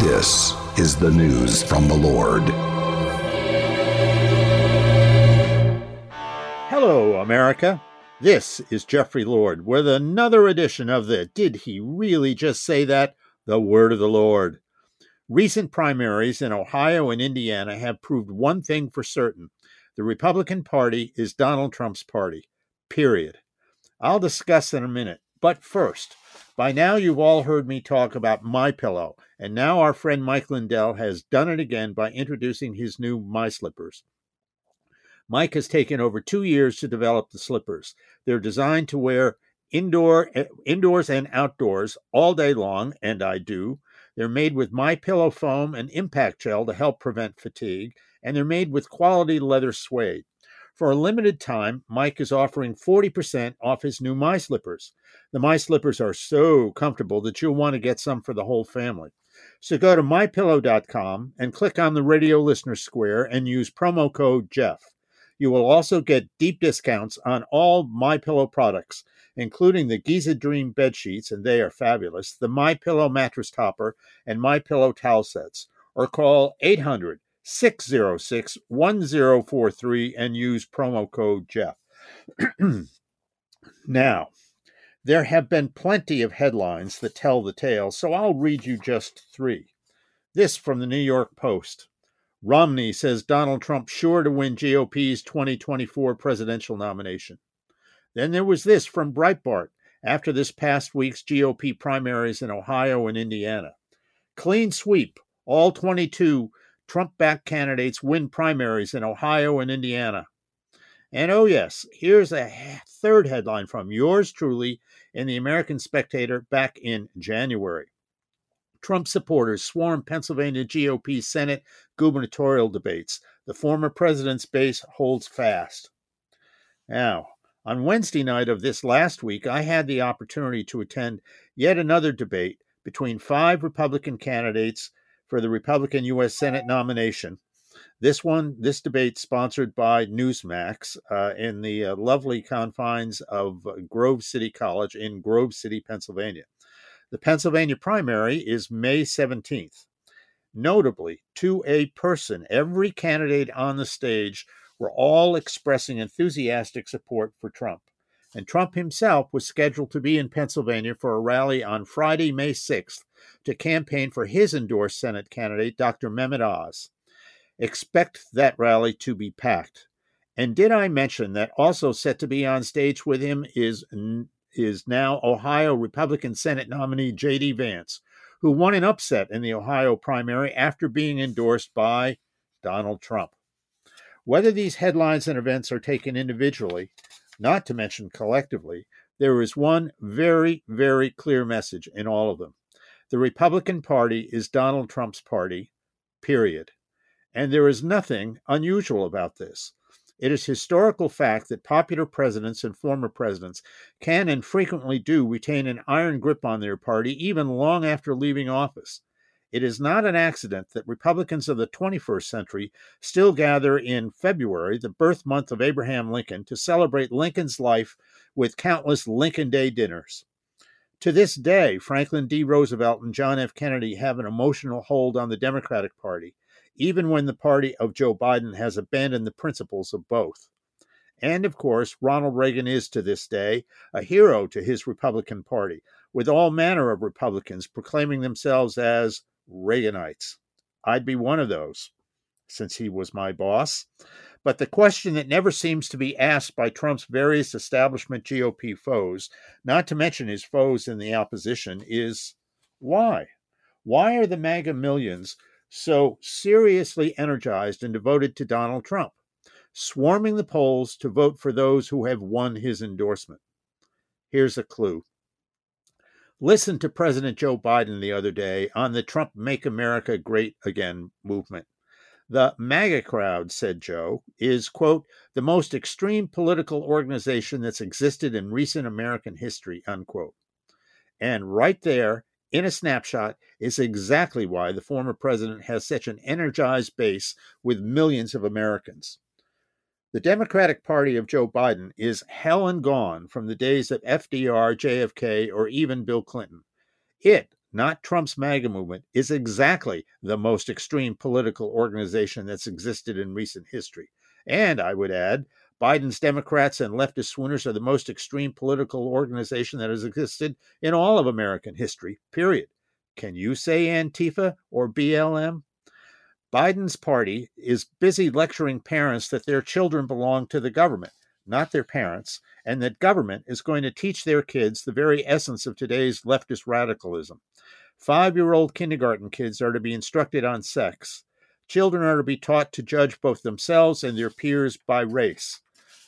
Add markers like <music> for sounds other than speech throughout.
This is the news from the Lord. Hello, America. This is Jeffrey Lord with another edition of the Did He Really Just Say That? The Word of the Lord. Recent primaries in Ohio and Indiana have proved one thing for certain the Republican Party is Donald Trump's party, period. I'll discuss in a minute. But first, by now you've all heard me talk about My Pillow, and now our friend Mike Lindell has done it again by introducing his new My Slippers. Mike has taken over two years to develop the slippers. They're designed to wear indoor, indoors and outdoors all day long, and I do. They're made with My Pillow foam and impact gel to help prevent fatigue, and they're made with quality leather suede. For a limited time, Mike is offering 40% off his new My Slippers. The My Slippers are so comfortable that you'll want to get some for the whole family. So go to mypillow.com and click on the radio listener square and use promo code Jeff. You will also get deep discounts on all My Pillow products, including the Giza Dream bed sheets, and they are fabulous, the My Pillow mattress topper, and My Pillow towel sets. Or call 800 606 1043 and use promo code Jeff. <clears throat> now, there have been plenty of headlines that tell the tale, so I'll read you just three. This from the New York Post. Romney says Donald Trump sure to win GOP's 2024 presidential nomination. Then there was this from Breitbart after this past week's GOP primaries in Ohio and Indiana. Clean sweep. All 22 Trump backed candidates win primaries in Ohio and Indiana. And oh, yes, here's a third headline from yours truly in the American Spectator back in January. Trump supporters swarm Pennsylvania GOP Senate gubernatorial debates. The former president's base holds fast. Now, on Wednesday night of this last week, I had the opportunity to attend yet another debate between five Republican candidates for the Republican U.S. Senate nomination. This one, this debate, sponsored by Newsmax uh, in the uh, lovely confines of Grove City College in Grove City, Pennsylvania. The Pennsylvania primary is May 17th. Notably, to a person, every candidate on the stage were all expressing enthusiastic support for Trump. And Trump himself was scheduled to be in Pennsylvania for a rally on Friday, May 6th, to campaign for his endorsed Senate candidate, Dr. Mehmet Oz. Expect that rally to be packed. And did I mention that also set to be on stage with him is, is now Ohio Republican Senate nominee J.D. Vance, who won an upset in the Ohio primary after being endorsed by Donald Trump. Whether these headlines and events are taken individually, not to mention collectively, there is one very, very clear message in all of them. The Republican Party is Donald Trump's party, period. And there is nothing unusual about this. It is historical fact that popular presidents and former presidents can and frequently do retain an iron grip on their party even long after leaving office. It is not an accident that Republicans of the 21st century still gather in February, the birth month of Abraham Lincoln, to celebrate Lincoln's life with countless Lincoln Day dinners. To this day, Franklin D. Roosevelt and John F. Kennedy have an emotional hold on the Democratic Party, even when the party of Joe Biden has abandoned the principles of both. And of course, Ronald Reagan is to this day a hero to his Republican Party, with all manner of Republicans proclaiming themselves as Reaganites. I'd be one of those, since he was my boss. But the question that never seems to be asked by Trump's various establishment GOP foes, not to mention his foes in the opposition, is why? Why are the MAGA millions so seriously energized and devoted to Donald Trump, swarming the polls to vote for those who have won his endorsement? Here's a clue. Listen to President Joe Biden the other day on the Trump Make America Great Again movement. The MAGA crowd, said Joe, is, quote, the most extreme political organization that's existed in recent American history, unquote. And right there, in a snapshot, is exactly why the former president has such an energized base with millions of Americans. The Democratic Party of Joe Biden is hell and gone from the days of FDR, JFK, or even Bill Clinton. It, not Trump's MAGA movement, is exactly the most extreme political organization that's existed in recent history. And I would add, Biden's Democrats and leftist swooners are the most extreme political organization that has existed in all of American history, period. Can you say Antifa or BLM? Biden's party is busy lecturing parents that their children belong to the government, not their parents, and that government is going to teach their kids the very essence of today's leftist radicalism. Five year old kindergarten kids are to be instructed on sex. Children are to be taught to judge both themselves and their peers by race.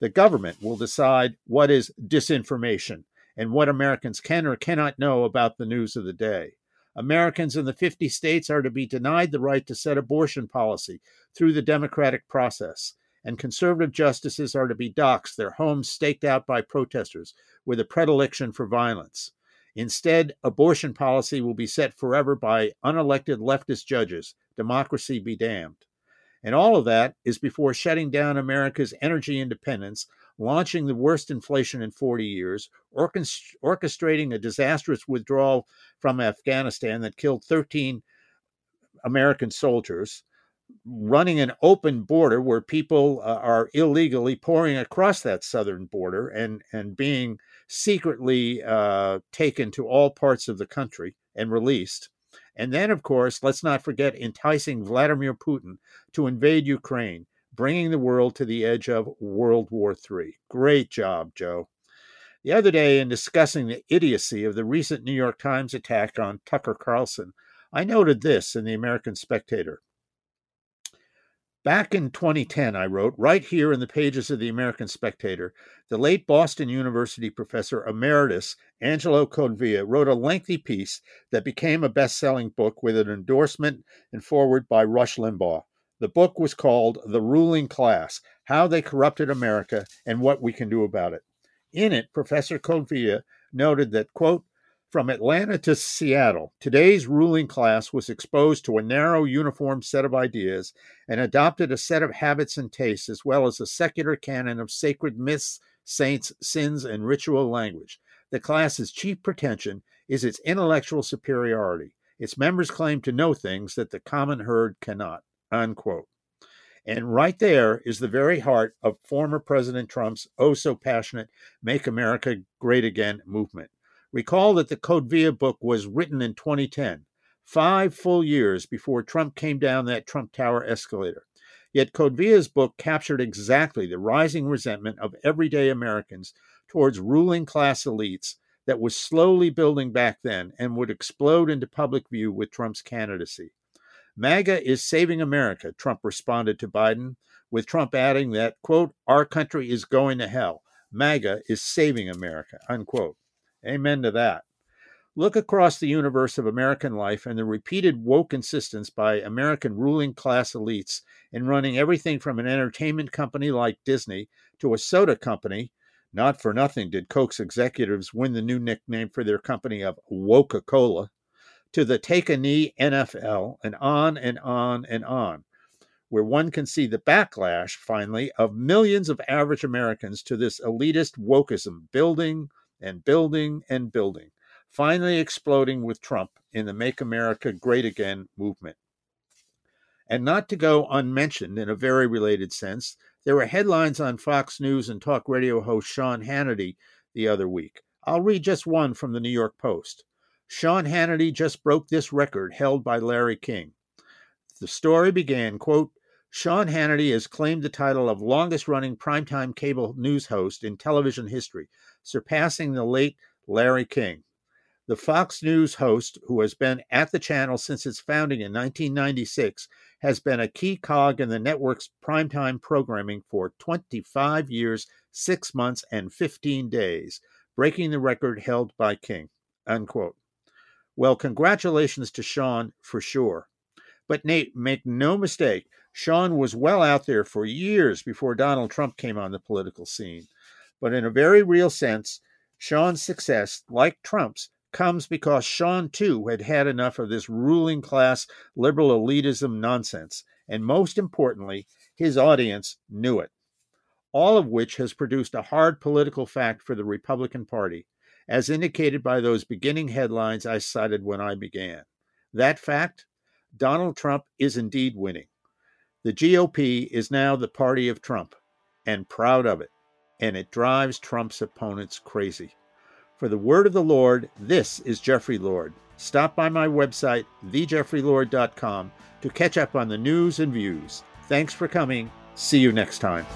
The government will decide what is disinformation and what Americans can or cannot know about the news of the day. Americans in the 50 states are to be denied the right to set abortion policy through the democratic process, and conservative justices are to be doxxed, their homes staked out by protesters with a predilection for violence. Instead, abortion policy will be set forever by unelected leftist judges. Democracy be damned. And all of that is before shutting down America's energy independence, launching the worst inflation in 40 years, orchestrating a disastrous withdrawal from Afghanistan that killed 13 American soldiers, running an open border where people uh, are illegally pouring across that southern border and, and being secretly uh, taken to all parts of the country and released. And then, of course, let's not forget enticing Vladimir Putin to invade Ukraine, bringing the world to the edge of World War III. Great job, Joe. The other day, in discussing the idiocy of the recent New York Times attack on Tucker Carlson, I noted this in the American Spectator. Back in 2010, I wrote, right here in the pages of the American Spectator, the late Boston University professor emeritus Angelo Codevilla wrote a lengthy piece that became a best selling book with an endorsement and foreword by Rush Limbaugh. The book was called The Ruling Class How They Corrupted America and What We Can Do About It. In it, Professor Codevilla noted that, quote, from Atlanta to Seattle, today's ruling class was exposed to a narrow, uniform set of ideas and adopted a set of habits and tastes, as well as a secular canon of sacred myths, saints, sins, and ritual language. The class's chief pretension is its intellectual superiority. Its members claim to know things that the common herd cannot. Unquote. And right there is the very heart of former President Trump's oh so passionate Make America Great Again movement. Recall that the Codevilla book was written in 2010, five full years before Trump came down that Trump Tower escalator. Yet Codevilla's book captured exactly the rising resentment of everyday Americans towards ruling class elites that was slowly building back then and would explode into public view with Trump's candidacy. MAGA is saving America, Trump responded to Biden, with Trump adding that, quote, our country is going to hell. MAGA is saving America, unquote. Amen to that. Look across the universe of American life and the repeated woke insistence by American ruling class elites in running everything from an entertainment company like Disney to a soda company. Not for nothing did Coke's executives win the new nickname for their company of Woca Cola, to the Take a Knee NFL, and on and on and on, where one can see the backlash, finally, of millions of average Americans to this elitist wokeism building, and building and building, finally exploding with Trump in the Make America Great Again movement. And not to go unmentioned in a very related sense, there were headlines on Fox News and talk radio host Sean Hannity the other week. I'll read just one from the New York Post. Sean Hannity just broke this record held by Larry King. The story began, quote, Sean Hannity has claimed the title of longest running primetime cable news host in television history, surpassing the late Larry King. The Fox News host, who has been at the channel since its founding in 1996, has been a key cog in the network's primetime programming for 25 years, 6 months, and 15 days, breaking the record held by King. Unquote. Well, congratulations to Sean for sure. But Nate, make no mistake, Sean was well out there for years before Donald Trump came on the political scene. But in a very real sense, Sean's success, like Trump's, comes because Sean too had had enough of this ruling class liberal elitism nonsense. And most importantly, his audience knew it. all of which has produced a hard political fact for the Republican Party, as indicated by those beginning headlines I cited when I began. That fact Donald Trump is indeed winning. The GOP is now the party of Trump, and proud of it, and it drives Trump's opponents crazy. For the word of the Lord, this is Jeffrey Lord. Stop by my website, thejeffreylord.com, to catch up on the news and views. Thanks for coming. See you next time.